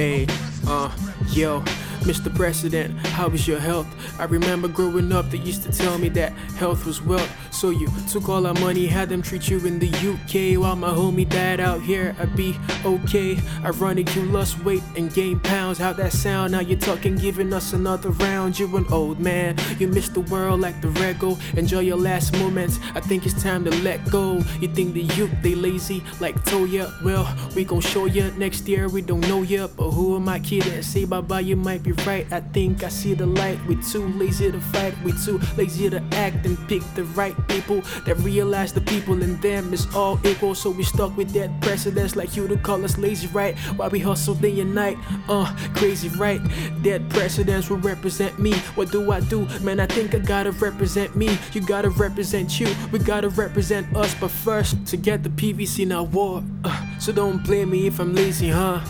Hey, uh, yo. Mr. President, how is your health? I remember growing up, they used to tell me that health was wealth. So you took all our money, had them treat you in the UK while my homie died out here. I'd be okay. Ironic, you lost weight and gained pounds. How that sound? Now you're talking, giving us another round. You're an old man, you miss the world like the rego. Enjoy your last moments. I think it's time to let go. You think the youth they lazy like Toya? Well, we gon' show ya next year. We don't know ya, but who am I kidding? Say bye bye, you might be right. I think I see the light. We too lazy to fight. We too lazy to act and pick the right people that realize the people in them is all equal. So we stuck with that precedence like you to call us lazy, right? Why we hustle day and night? Uh, crazy, right? That precedence will represent me. What do I do? Man, I think I gotta represent me. You gotta represent you. We gotta represent us. But first, to get the PVC now war. Uh, so don't blame me if I'm lazy, huh?